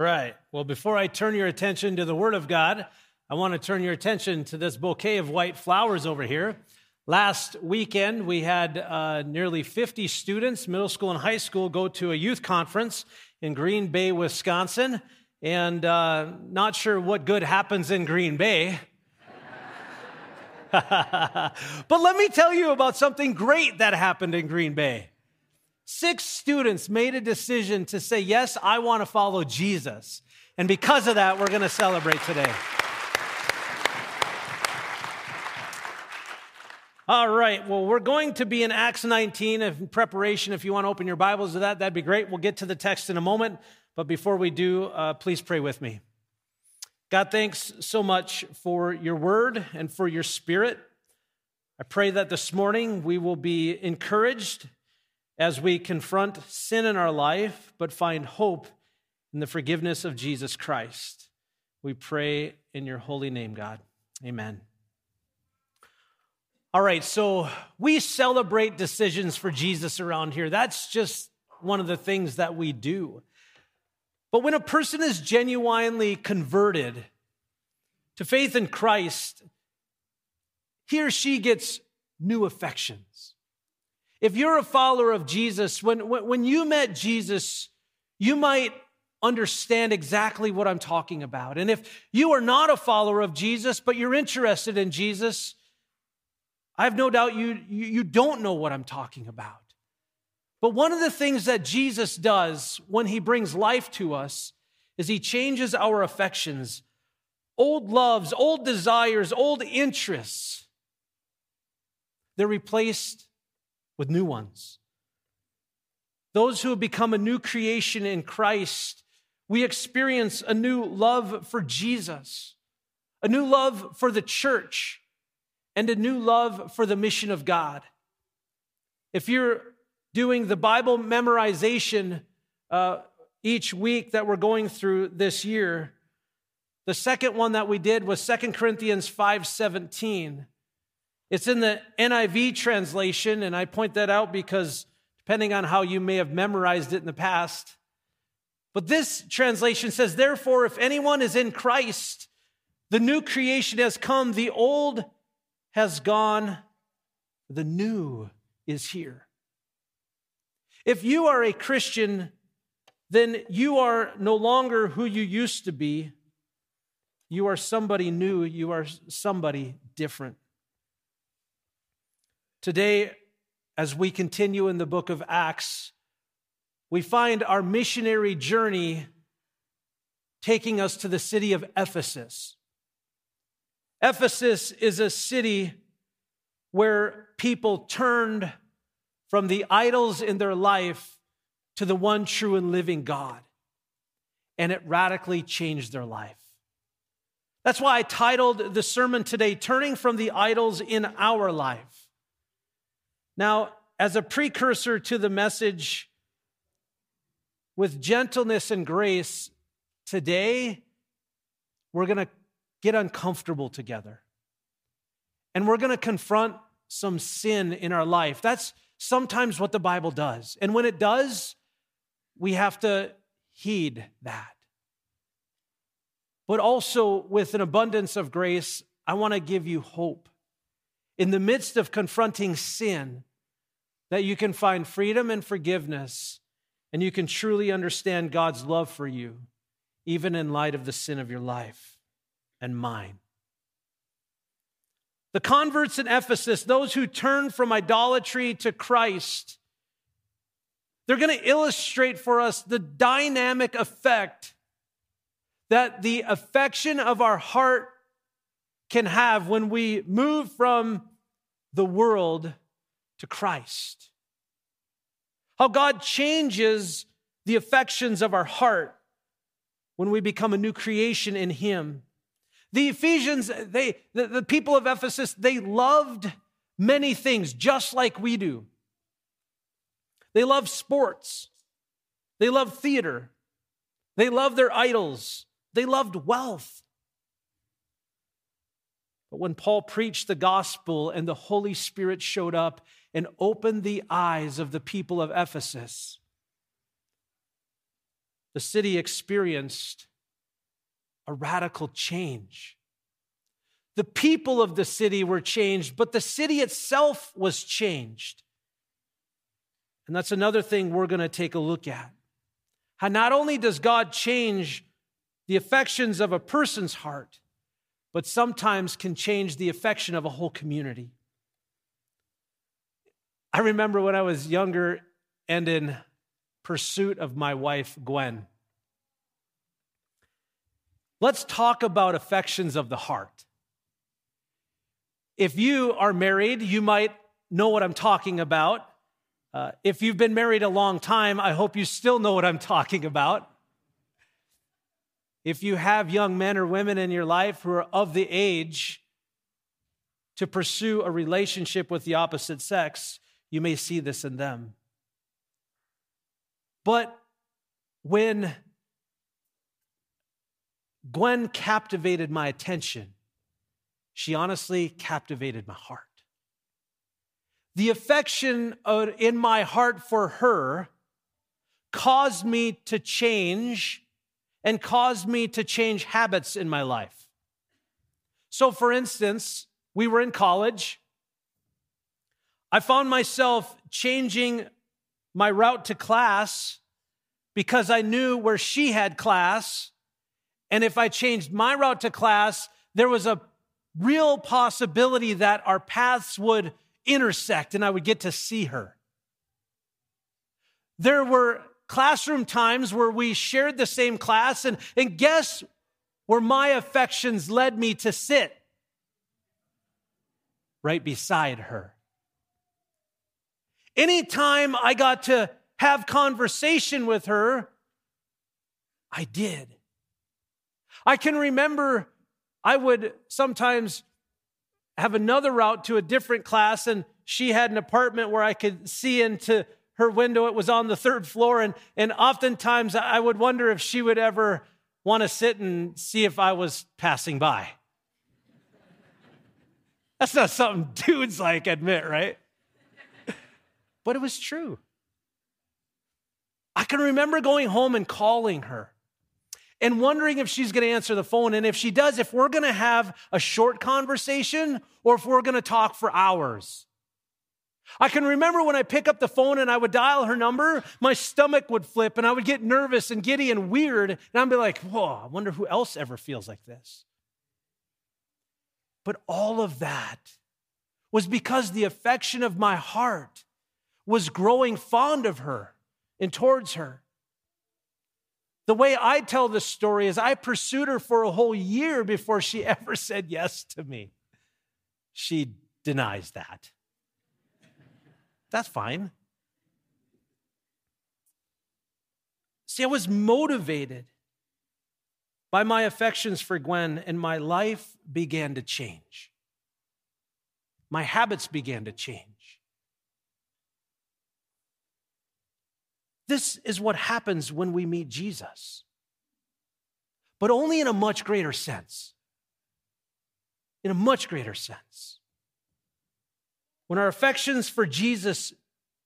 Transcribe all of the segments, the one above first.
Right. Well, before I turn your attention to the Word of God, I want to turn your attention to this bouquet of white flowers over here. Last weekend, we had uh, nearly 50 students, middle school and high school, go to a youth conference in Green Bay, Wisconsin. And uh, not sure what good happens in Green Bay. but let me tell you about something great that happened in Green Bay. Six students made a decision to say, Yes, I want to follow Jesus. And because of that, we're going to celebrate today. All right, well, we're going to be in Acts 19 in preparation. If you want to open your Bibles to that, that'd be great. We'll get to the text in a moment. But before we do, uh, please pray with me. God, thanks so much for your word and for your spirit. I pray that this morning we will be encouraged as we confront sin in our life, but find hope in the forgiveness of Jesus Christ. We pray in your holy name, God. Amen. All right, so we celebrate decisions for Jesus around here. That's just one of the things that we do. But when a person is genuinely converted to faith in Christ, he or she gets new affections. If you're a follower of Jesus, when, when you met Jesus, you might understand exactly what I'm talking about. And if you are not a follower of Jesus, but you're interested in Jesus, I have no doubt you, you, you don't know what I'm talking about. But one of the things that Jesus does when he brings life to us is he changes our affections. Old loves, old desires, old interests, they're replaced with new ones. Those who have become a new creation in Christ, we experience a new love for Jesus, a new love for the church, and a new love for the mission of God. If you're doing the Bible memorization uh, each week that we're going through this year, the second one that we did was Second Corinthians 5:17. It's in the NIV translation, and I point that out because depending on how you may have memorized it in the past, but this translation says, Therefore, if anyone is in Christ, the new creation has come, the old has gone, the new is here. If you are a Christian, then you are no longer who you used to be. You are somebody new, you are somebody different. Today, as we continue in the book of Acts, we find our missionary journey taking us to the city of Ephesus. Ephesus is a city where people turned from the idols in their life to the one true and living God, and it radically changed their life. That's why I titled the sermon today, Turning from the Idols in Our Life. Now, as a precursor to the message, with gentleness and grace, today we're going to get uncomfortable together. And we're going to confront some sin in our life. That's sometimes what the Bible does. And when it does, we have to heed that. But also, with an abundance of grace, I want to give you hope. In the midst of confronting sin, that you can find freedom and forgiveness, and you can truly understand God's love for you, even in light of the sin of your life and mine. The converts in Ephesus, those who turn from idolatry to Christ, they're going to illustrate for us the dynamic effect that the affection of our heart can have when we move from the world to Christ. How God changes the affections of our heart when we become a new creation in Him. The Ephesians, they, the, the people of Ephesus, they loved many things just like we do. They loved sports, they loved theater, they loved their idols, they loved wealth. But when Paul preached the gospel and the Holy Spirit showed up and opened the eyes of the people of Ephesus, the city experienced a radical change. The people of the city were changed, but the city itself was changed. And that's another thing we're going to take a look at. How not only does God change the affections of a person's heart, but sometimes can change the affection of a whole community. I remember when I was younger and in pursuit of my wife, Gwen. Let's talk about affections of the heart. If you are married, you might know what I'm talking about. Uh, if you've been married a long time, I hope you still know what I'm talking about. If you have young men or women in your life who are of the age to pursue a relationship with the opposite sex, you may see this in them. But when Gwen captivated my attention, she honestly captivated my heart. The affection in my heart for her caused me to change and caused me to change habits in my life. So, for instance, we were in college. I found myself changing my route to class because I knew where she had class. And if I changed my route to class, there was a real possibility that our paths would intersect and I would get to see her. There were classroom times where we shared the same class, and, and guess where my affections led me to sit? Right beside her. Anytime I got to have conversation with her, I did. I can remember I would sometimes have another route to a different class, and she had an apartment where I could see into her window. It was on the third floor, and, and oftentimes I would wonder if she would ever want to sit and see if I was passing by. That's not something dudes like admit, right? But it was true. I can remember going home and calling her and wondering if she's going to answer the phone. And if she does, if we're going to have a short conversation or if we're going to talk for hours. I can remember when I pick up the phone and I would dial her number, my stomach would flip and I would get nervous and giddy and weird. And I'd be like, whoa, I wonder who else ever feels like this. But all of that was because the affection of my heart was growing fond of her and towards her. The way I tell this story is I pursued her for a whole year before she ever said yes to me. She denies that. That's fine. See, I was motivated by my affections for Gwen, and my life began to change. My habits began to change. This is what happens when we meet Jesus, but only in a much greater sense. In a much greater sense. When our affections for Jesus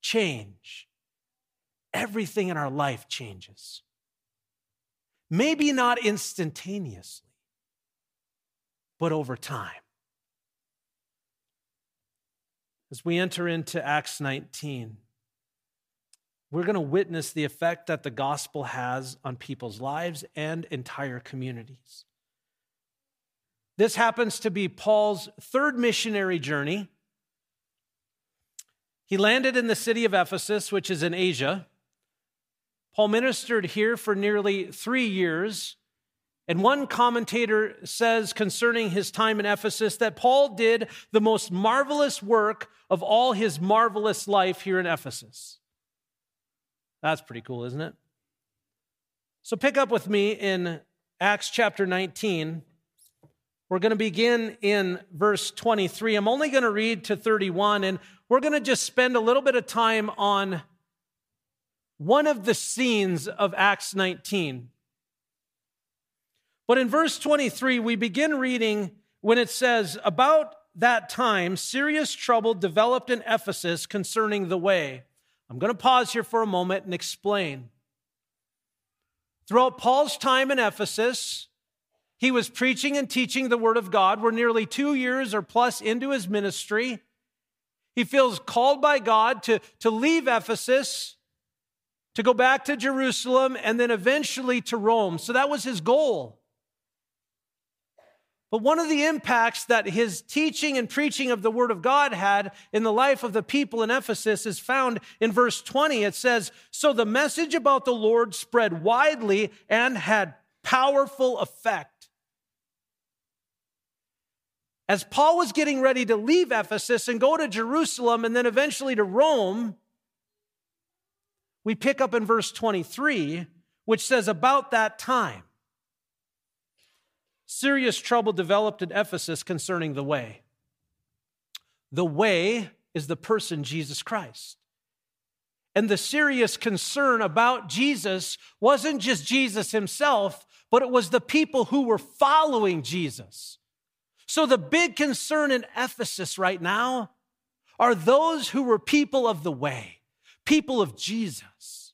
change, everything in our life changes. Maybe not instantaneously, but over time. As we enter into Acts 19, we're going to witness the effect that the gospel has on people's lives and entire communities. This happens to be Paul's third missionary journey. He landed in the city of Ephesus, which is in Asia. Paul ministered here for nearly three years. And one commentator says concerning his time in Ephesus that Paul did the most marvelous work of all his marvelous life here in Ephesus. That's pretty cool, isn't it? So pick up with me in Acts chapter 19. We're going to begin in verse 23. I'm only going to read to 31, and we're going to just spend a little bit of time on one of the scenes of Acts 19. But in verse 23, we begin reading when it says, About that time, serious trouble developed in Ephesus concerning the way. I'm going to pause here for a moment and explain. Throughout Paul's time in Ephesus, he was preaching and teaching the Word of God. We're nearly two years or plus into his ministry. He feels called by God to, to leave Ephesus, to go back to Jerusalem, and then eventually to Rome. So that was his goal. But one of the impacts that his teaching and preaching of the Word of God had in the life of the people in Ephesus is found in verse 20. It says, So the message about the Lord spread widely and had powerful effect. As Paul was getting ready to leave Ephesus and go to Jerusalem and then eventually to Rome, we pick up in verse 23, which says, About that time, serious trouble developed in Ephesus concerning the way. The way is the person Jesus Christ. And the serious concern about Jesus wasn't just Jesus himself, but it was the people who were following Jesus. So the big concern in Ephesus right now are those who were people of the way, people of Jesus.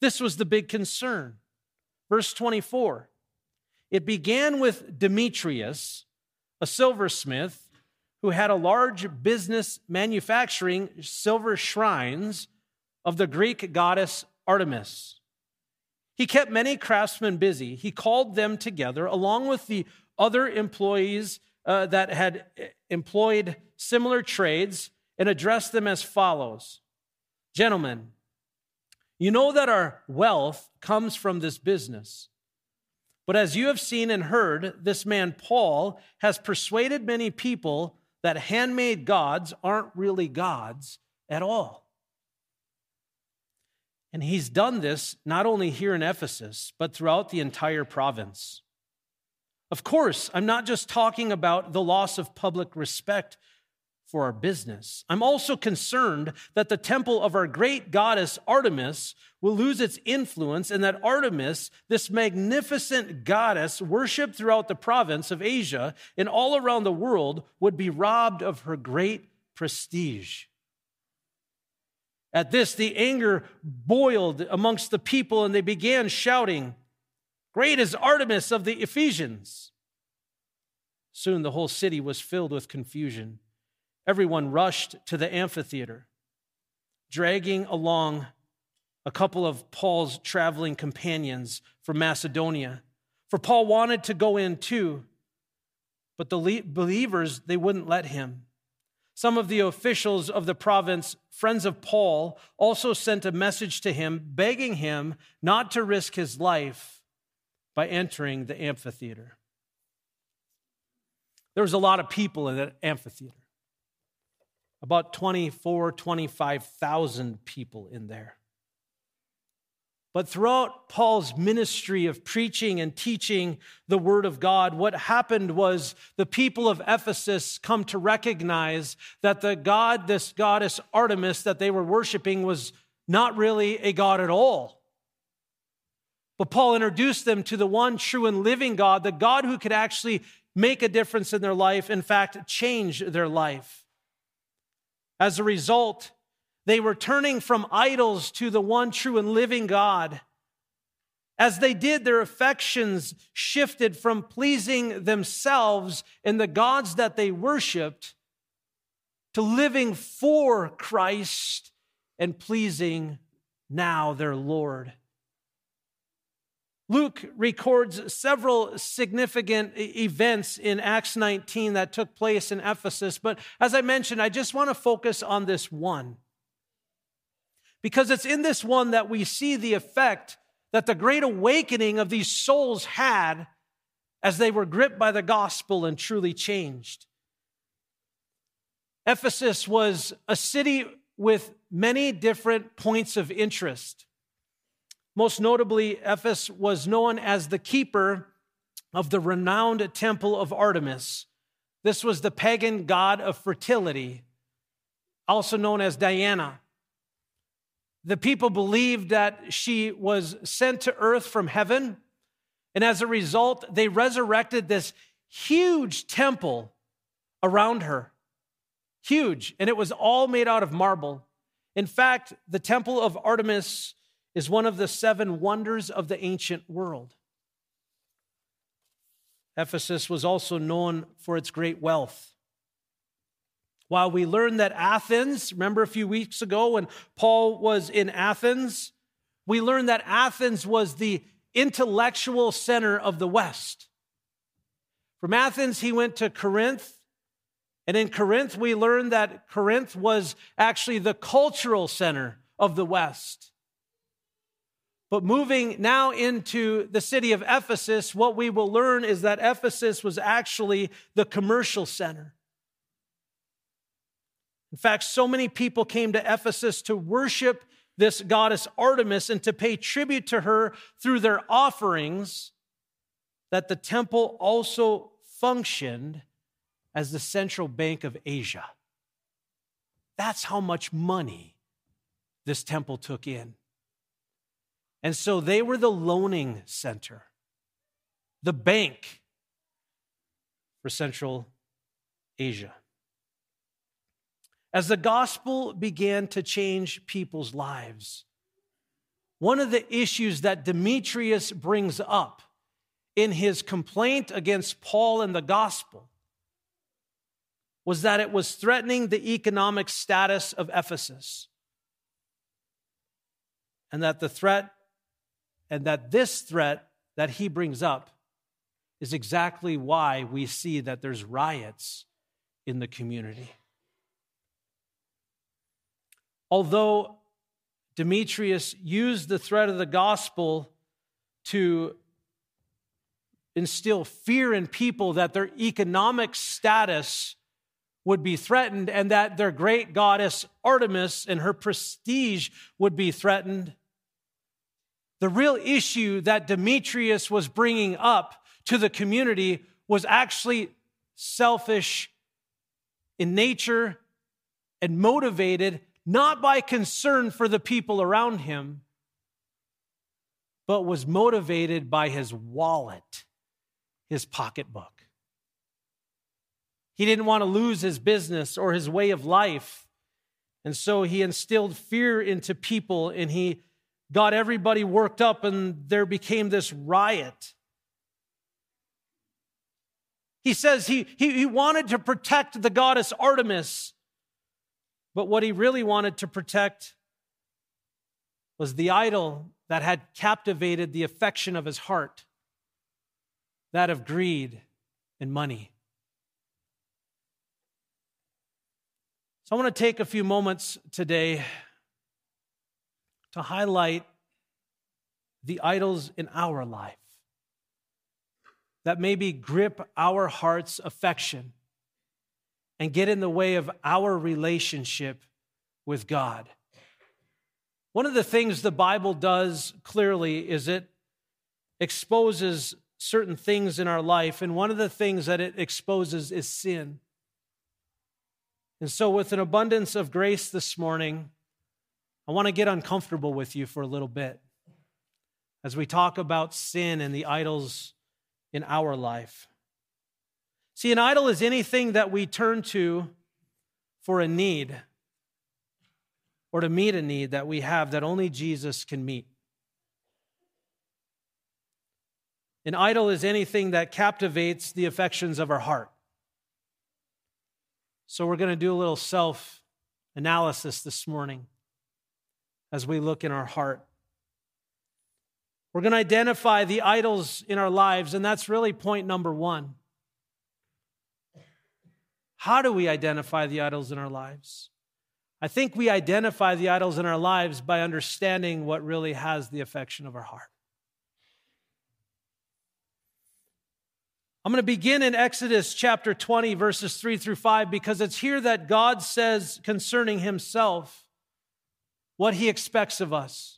This was the big concern. Verse 24 it began with Demetrius, a silversmith who had a large business manufacturing silver shrines of the Greek goddess Artemis. He kept many craftsmen busy. He called them together along with the other employees uh, that had employed similar trades and addressed them as follows Gentlemen, you know that our wealth comes from this business. But as you have seen and heard, this man Paul has persuaded many people that handmade gods aren't really gods at all. And he's done this not only here in Ephesus, but throughout the entire province. Of course, I'm not just talking about the loss of public respect for our business. I'm also concerned that the temple of our great goddess Artemis will lose its influence and that Artemis, this magnificent goddess worshiped throughout the province of Asia and all around the world, would be robbed of her great prestige. At this, the anger boiled amongst the people and they began shouting, Great is Artemis of the Ephesians. Soon the whole city was filled with confusion everyone rushed to the amphitheater, dragging along a couple of Paul's traveling companions from Macedonia. For Paul wanted to go in too, but the believers, they wouldn't let him. Some of the officials of the province, friends of Paul, also sent a message to him begging him not to risk his life by entering the amphitheater. There was a lot of people in that amphitheater about 24, 25,000 people in there. But throughout Paul's ministry of preaching and teaching the word of God, what happened was the people of Ephesus come to recognize that the God, this goddess Artemis that they were worshiping, was not really a God at all. But Paul introduced them to the one true and living God, the God who could actually make a difference in their life, in fact, change their life. As a result, they were turning from idols to the one true and living God. As they did, their affections shifted from pleasing themselves and the gods that they worshiped to living for Christ and pleasing now their Lord. Luke records several significant events in Acts 19 that took place in Ephesus, but as I mentioned, I just want to focus on this one. Because it's in this one that we see the effect that the great awakening of these souls had as they were gripped by the gospel and truly changed. Ephesus was a city with many different points of interest. Most notably, Ephesus was known as the keeper of the renowned temple of Artemis. This was the pagan god of fertility, also known as Diana. The people believed that she was sent to earth from heaven, and as a result, they resurrected this huge temple around her. Huge, and it was all made out of marble. In fact, the temple of Artemis is one of the seven wonders of the ancient world. Ephesus was also known for its great wealth. While we learned that Athens, remember a few weeks ago when Paul was in Athens, we learned that Athens was the intellectual center of the West. From Athens, he went to Corinth. And in Corinth, we learned that Corinth was actually the cultural center of the West. But moving now into the city of Ephesus, what we will learn is that Ephesus was actually the commercial center. In fact, so many people came to Ephesus to worship this goddess Artemis and to pay tribute to her through their offerings that the temple also functioned as the central bank of Asia. That's how much money this temple took in. And so they were the loaning center, the bank for Central Asia. As the gospel began to change people's lives, one of the issues that Demetrius brings up in his complaint against Paul and the gospel was that it was threatening the economic status of Ephesus. And that the threat, and that this threat that he brings up is exactly why we see that there's riots in the community. Although Demetrius used the threat of the gospel to instill fear in people that their economic status would be threatened and that their great goddess Artemis and her prestige would be threatened. The real issue that Demetrius was bringing up to the community was actually selfish in nature and motivated not by concern for the people around him, but was motivated by his wallet, his pocketbook. He didn't want to lose his business or his way of life. And so he instilled fear into people and he got everybody worked up, and there became this riot. He says he, he, he wanted to protect the goddess Artemis but what he really wanted to protect was the idol that had captivated the affection of his heart that of greed and money. So I want to take a few moments today to highlight the idols in our life that maybe grip our heart's affection and get in the way of our relationship with God. One of the things the Bible does clearly is it exposes certain things in our life, and one of the things that it exposes is sin. And so, with an abundance of grace this morning, I want to get uncomfortable with you for a little bit as we talk about sin and the idols in our life. See, an idol is anything that we turn to for a need or to meet a need that we have that only Jesus can meet. An idol is anything that captivates the affections of our heart. So, we're going to do a little self analysis this morning as we look in our heart. We're going to identify the idols in our lives, and that's really point number one. How do we identify the idols in our lives? I think we identify the idols in our lives by understanding what really has the affection of our heart. I'm going to begin in Exodus chapter 20, verses 3 through 5, because it's here that God says concerning himself what he expects of us.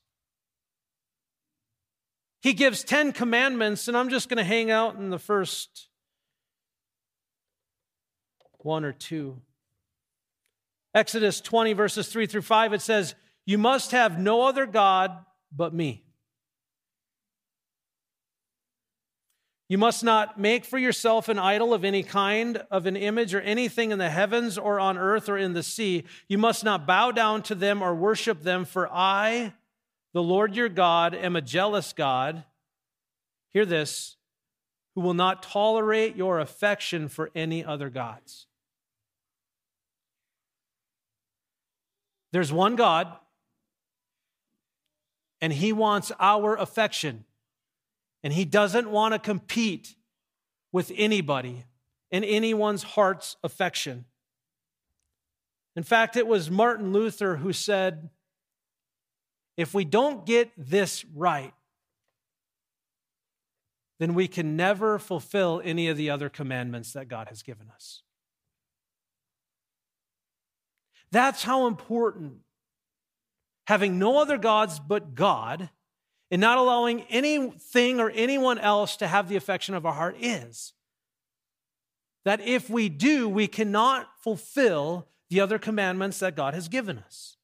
He gives 10 commandments, and I'm just going to hang out in the first one or two. Exodus 20, verses 3 through 5, it says, You must have no other God but me. You must not make for yourself an idol of any kind, of an image or anything in the heavens or on earth or in the sea. You must not bow down to them or worship them, for I, The Lord your God am a jealous God. Hear this who will not tolerate your affection for any other gods. There's one God, and He wants our affection, and He doesn't want to compete with anybody and anyone's heart's affection. In fact, it was Martin Luther who said, if we don't get this right, then we can never fulfill any of the other commandments that God has given us. That's how important having no other gods but God and not allowing anything or anyone else to have the affection of our heart is. That if we do, we cannot fulfill the other commandments that God has given us.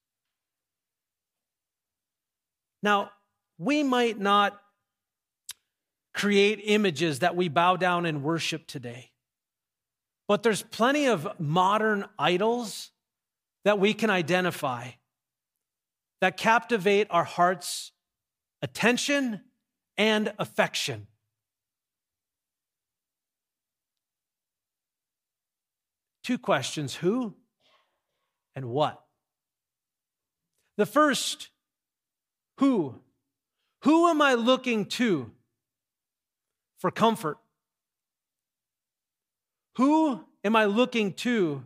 Now, we might not create images that we bow down and worship today, but there's plenty of modern idols that we can identify that captivate our heart's attention and affection. Two questions who and what? The first who? Who am I looking to for comfort? Who am I looking to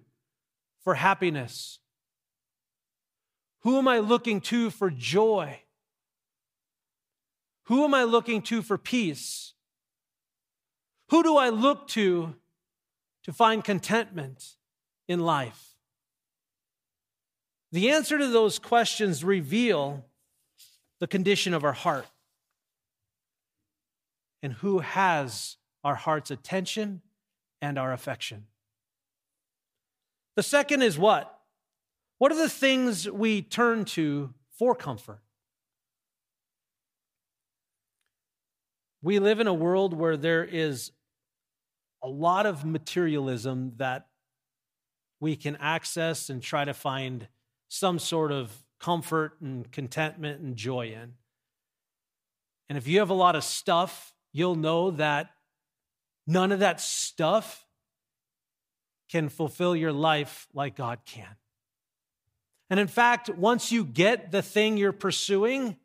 for happiness? Who am I looking to for joy? Who am I looking to for peace? Who do I look to to find contentment in life? The answer to those questions reveal the condition of our heart and who has our heart's attention and our affection. The second is what? What are the things we turn to for comfort? We live in a world where there is a lot of materialism that we can access and try to find some sort of comfort and contentment and joy in. And if you have a lot of stuff, you'll know that none of that stuff can fulfill your life like God can. And in fact, once you get the thing you're pursuing,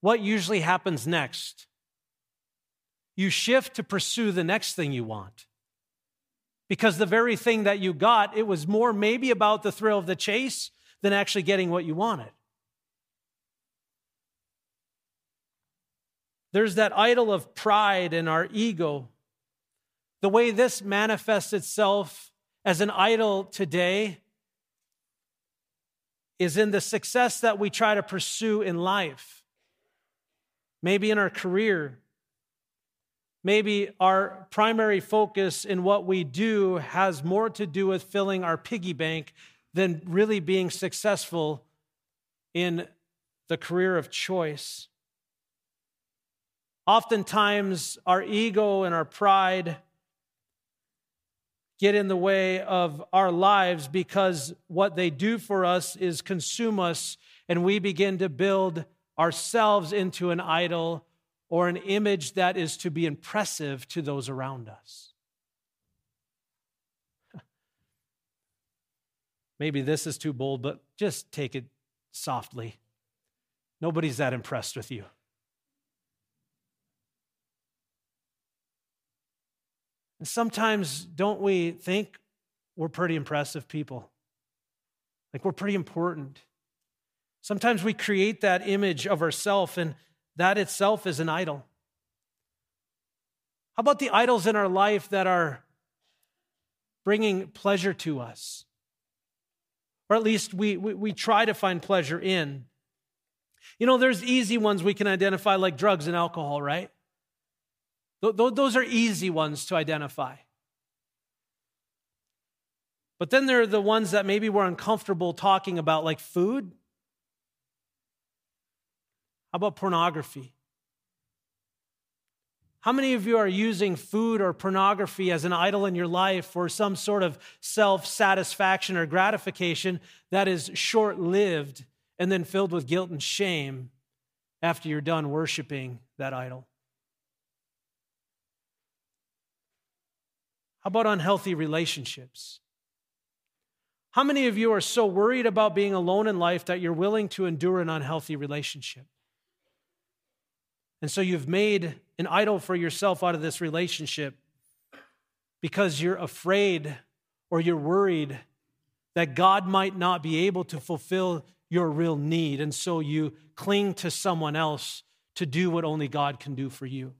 what usually happens next? You shift to pursue the next thing you want. Because the very thing that you got, it was more maybe about the thrill of the chase than actually getting what you wanted. There's that idol of pride in our ego. The way this manifests itself as an idol today is in the success that we try to pursue in life, maybe in our career. Maybe our primary focus in what we do has more to do with filling our piggy bank than really being successful in the career of choice. Oftentimes, our ego and our pride get in the way of our lives because what they do for us is consume us, and we begin to build ourselves into an idol or an image that is to be impressive to those around us. Maybe this is too bold, but just take it softly. Nobody's that impressed with you. And sometimes, don't we think we're pretty impressive people? Like we're pretty important. Sometimes we create that image of ourselves, and that itself is an idol. How about the idols in our life that are bringing pleasure to us? or at least we, we, we try to find pleasure in. You know, there's easy ones we can identify, like drugs and alcohol, right? Th- those are easy ones to identify. But then there are the ones that maybe we're uncomfortable talking about, like food. How about pornography? How many of you are using food or pornography as an idol in your life for some sort of self satisfaction or gratification that is short lived and then filled with guilt and shame after you're done worshiping that idol? How about unhealthy relationships? How many of you are so worried about being alone in life that you're willing to endure an unhealthy relationship? And so you've made an idol for yourself out of this relationship because you're afraid or you're worried that God might not be able to fulfill your real need. And so you cling to someone else to do what only God can do for you.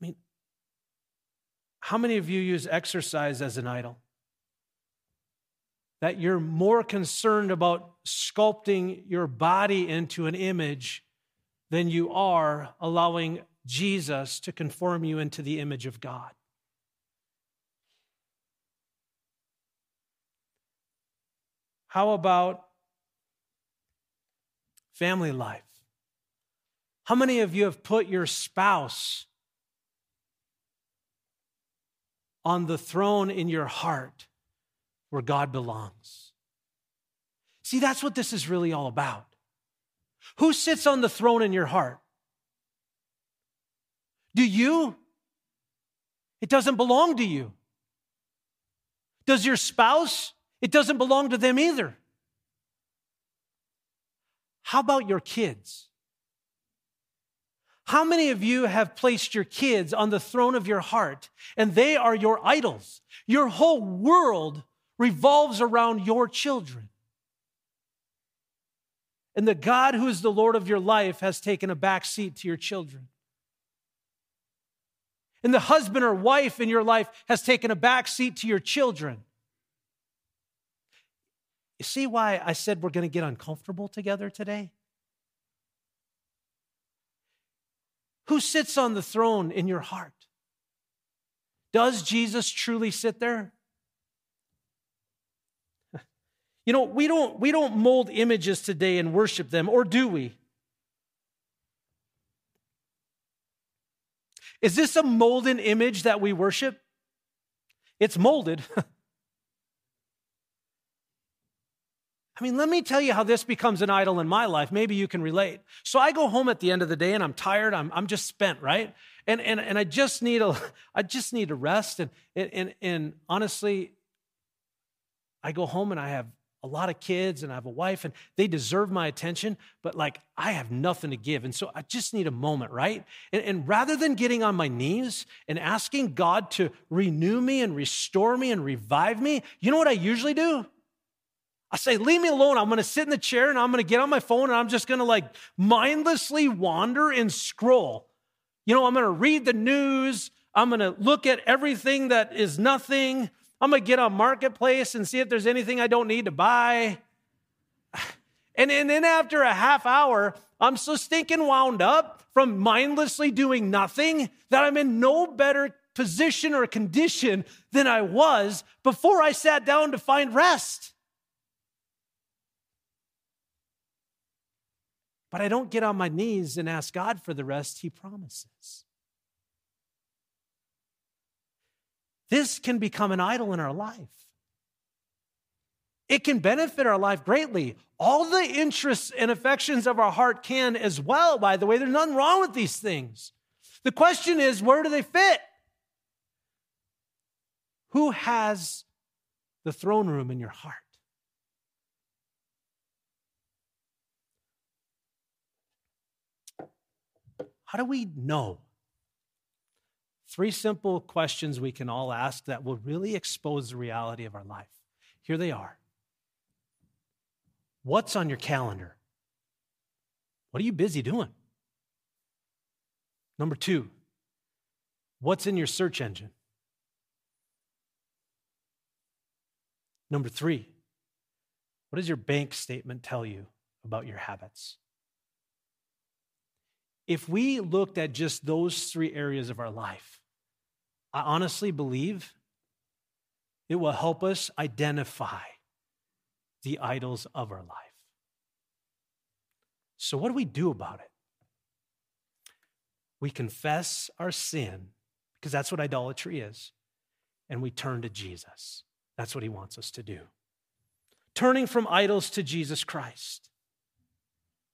I mean, how many of you use exercise as an idol? That you're more concerned about sculpting your body into an image than you are allowing Jesus to conform you into the image of God. How about family life? How many of you have put your spouse on the throne in your heart where God belongs? See, that's what this is really all about. Who sits on the throne in your heart? Do you? It doesn't belong to you. Does your spouse? It doesn't belong to them either. How about your kids? How many of you have placed your kids on the throne of your heart and they are your idols? Your whole world revolves around your children. And the God who is the Lord of your life has taken a back seat to your children. And the husband or wife in your life has taken a back seat to your children. You see why I said we're going to get uncomfortable together today? Who sits on the throne in your heart? Does Jesus truly sit there? You know, we don't, we don't mold images today and worship them, or do we? Is this a molded image that we worship? It's molded. I mean, let me tell you how this becomes an idol in my life. Maybe you can relate. So I go home at the end of the day and I'm tired. I'm, I'm just spent, right? And, and, and I just need a, I just need a rest. And, and, and honestly, I go home and I have a lot of kids and I have a wife and they deserve my attention, but like I have nothing to give. And so I just need a moment, right? And, and, rather than getting on my knees and asking God to renew me and restore me and revive me, you know what I usually do? I say, leave me alone. I'm going to sit in the chair and I'm going to get on my phone and I'm just going to like mindlessly wander and scroll. You know, I'm going to read the news. I'm going to look at everything that is nothing. I'm going to get on Marketplace and see if there's anything I don't need to buy. And, and then after a half hour, I'm so stinking wound up from mindlessly doing nothing that I'm in no better position or condition than I was before I sat down to find rest. But I don't get on my knees and ask God for the rest He promises. This can become an idol in our life. It can benefit our life greatly. All the interests and affections of our heart can as well, by the way. There's nothing wrong with these things. The question is, where do they fit? Who has the throne room in your heart? How do we know Three simple questions we can all ask that will really expose the reality of our life. Here they are What's on your calendar? What are you busy doing? Number two, what's in your search engine? Number three, what does your bank statement tell you about your habits? If we looked at just those three areas of our life, I honestly believe it will help us identify the idols of our life. So, what do we do about it? We confess our sin, because that's what idolatry is, and we turn to Jesus. That's what he wants us to do. turning from idols to Jesus Christ.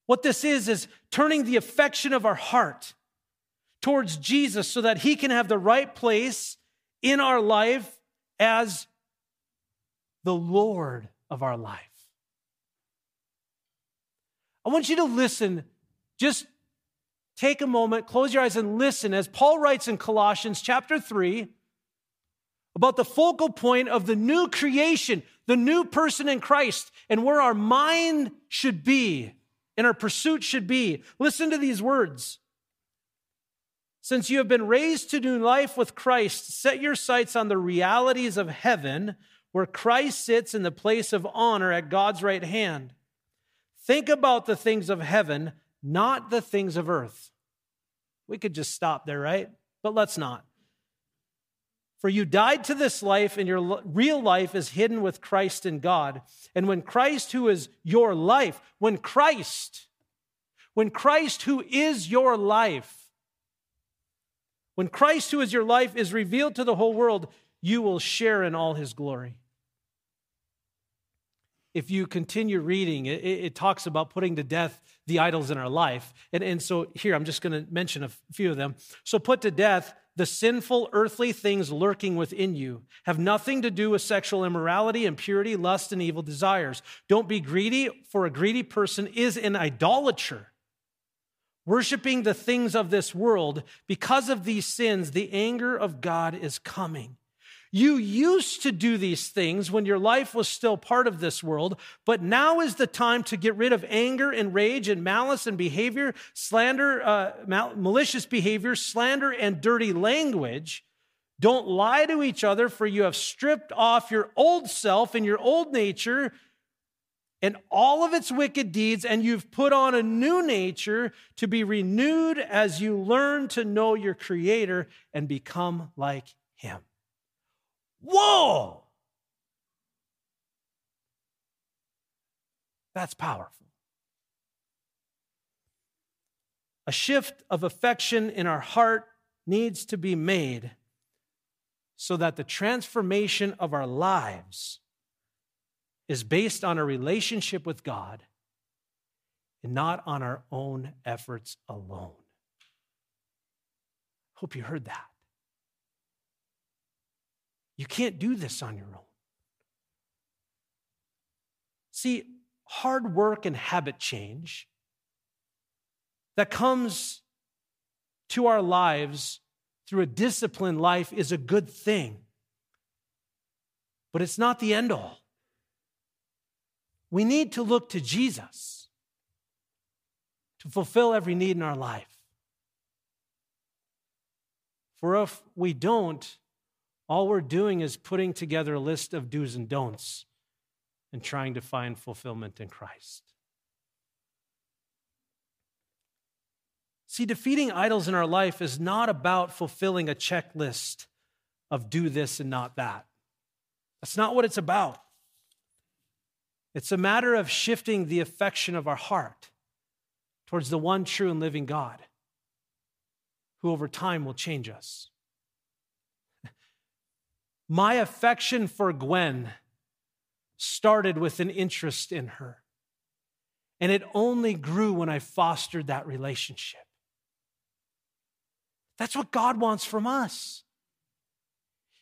What this is, is turning the affection of our heart towards Jesus so that he can have the right place in our life as the Lord of our life. I want you to listen. Just take a moment, close your eyes, and listen as Paul writes in Colossians chapter 3 about the focal point of the new creation, the new person in Christ, and where our mind should be and our pursuit should be. Listen to these words. Since you have been raised to new life with Christ, set your sights on the realities of heaven, where Christ sits in the place of honor at God's right hand. Think about the things of heaven, not the things of earth. We could just stop there, right? But let's not. For you died to this life, and your real life is hidden with Christ in God. And when Christ, who is your life, when Christ, when Christ, who is your life, when Christ, who is your life, is revealed to the whole world, you will share in all his glory. If you continue reading, it, it talks about putting to death the idols in our life. And, and so here, I'm just going to mention a few of them. So, put to death the sinful earthly things lurking within you have nothing to do with sexual immorality, impurity, lust, and evil desires. Don't be greedy, for a greedy person is an idolater, worshiping the things of this world. Because of these sins, the anger of God is coming. You used to do these things when your life was still part of this world, but now is the time to get rid of anger and rage and malice and behavior, slander, uh, mal- malicious behavior, slander, and dirty language. Don't lie to each other, for you have stripped off your old self and your old nature and all of its wicked deeds, and you've put on a new nature to be renewed as you learn to know your Creator and become like Him. Whoa! That's powerful. A shift of affection in our heart needs to be made so that the transformation of our lives is based on a relationship with God and not on our own efforts alone. Hope you heard that. You can't do this on your own. See, hard work and habit change that comes to our lives through a disciplined life is a good thing, but it's not the end all. We need to look to Jesus to fulfill every need in our life. For if we don't, all we're doing is putting together a list of do's and don'ts and trying to find fulfillment in Christ. See, defeating idols in our life is not about fulfilling a checklist of do this and not that. That's not what it's about. It's a matter of shifting the affection of our heart towards the one true and living God who over time will change us. My affection for Gwen started with an interest in her. And it only grew when I fostered that relationship. That's what God wants from us.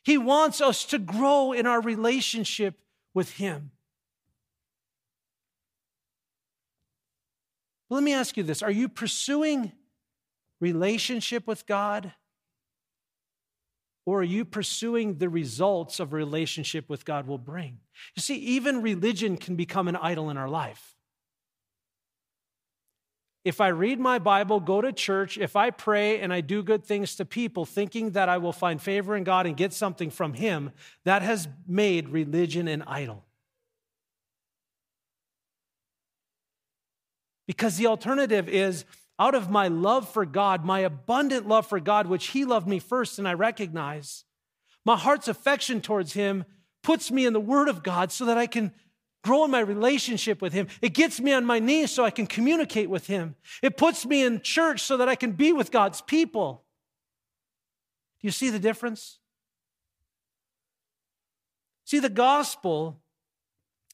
He wants us to grow in our relationship with Him. let me ask you this Are you pursuing relationship with God? Or are you pursuing the results of a relationship with God will bring? You see, even religion can become an idol in our life. If I read my Bible, go to church, if I pray and I do good things to people, thinking that I will find favor in God and get something from Him, that has made religion an idol. Because the alternative is out of my love for God, my abundant love for God, which He loved me first, and I recognize, my heart's affection towards Him puts me in the Word of God so that I can grow in my relationship with Him. It gets me on my knees so I can communicate with Him. It puts me in church so that I can be with God's people. Do you see the difference? See, the gospel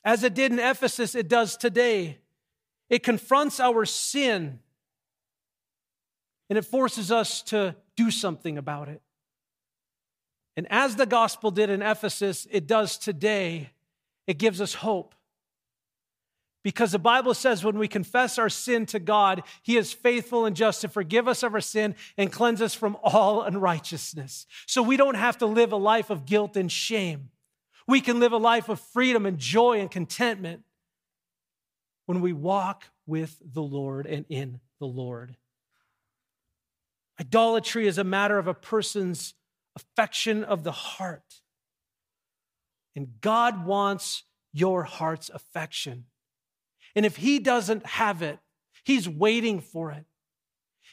As it did in Ephesus, it does today. It confronts our sin and it forces us to do something about it. And as the gospel did in Ephesus, it does today. It gives us hope. Because the Bible says when we confess our sin to God, He is faithful and just to forgive us of our sin and cleanse us from all unrighteousness. So we don't have to live a life of guilt and shame. We can live a life of freedom and joy and contentment when we walk with the Lord and in the Lord. Idolatry is a matter of a person's affection of the heart. And God wants your heart's affection. And if He doesn't have it, He's waiting for it.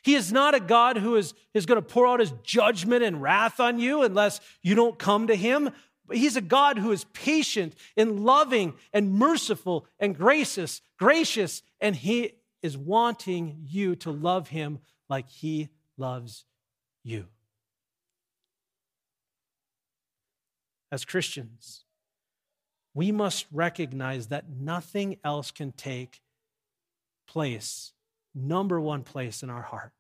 He is not a God who is, is going to pour out His judgment and wrath on you unless you don't come to Him. But He's a God who is patient and loving and merciful and gracious, gracious, and He is wanting you to love Him like He loves you. As Christians, we must recognize that nothing else can take place, number one place in our heart,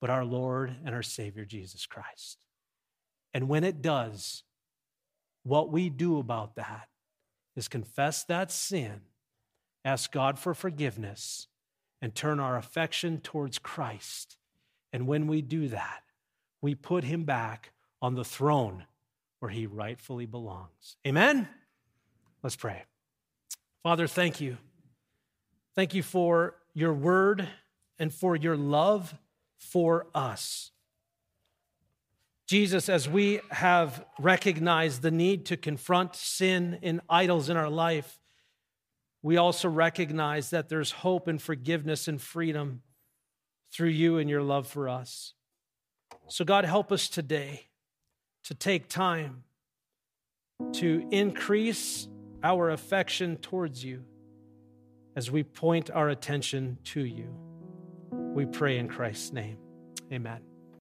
but our Lord and our Savior, Jesus Christ. And when it does, what we do about that is confess that sin, ask God for forgiveness, and turn our affection towards Christ and when we do that, we put him back on the throne where he rightfully belongs. Amen? Let's pray. Father, thank you. Thank you for your word and for your love for us. Jesus, as we have recognized the need to confront sin and idols in our life, we also recognize that there's hope and forgiveness and freedom through you and your love for us. So, God, help us today to take time to increase our affection towards you as we point our attention to you. We pray in Christ's name. Amen.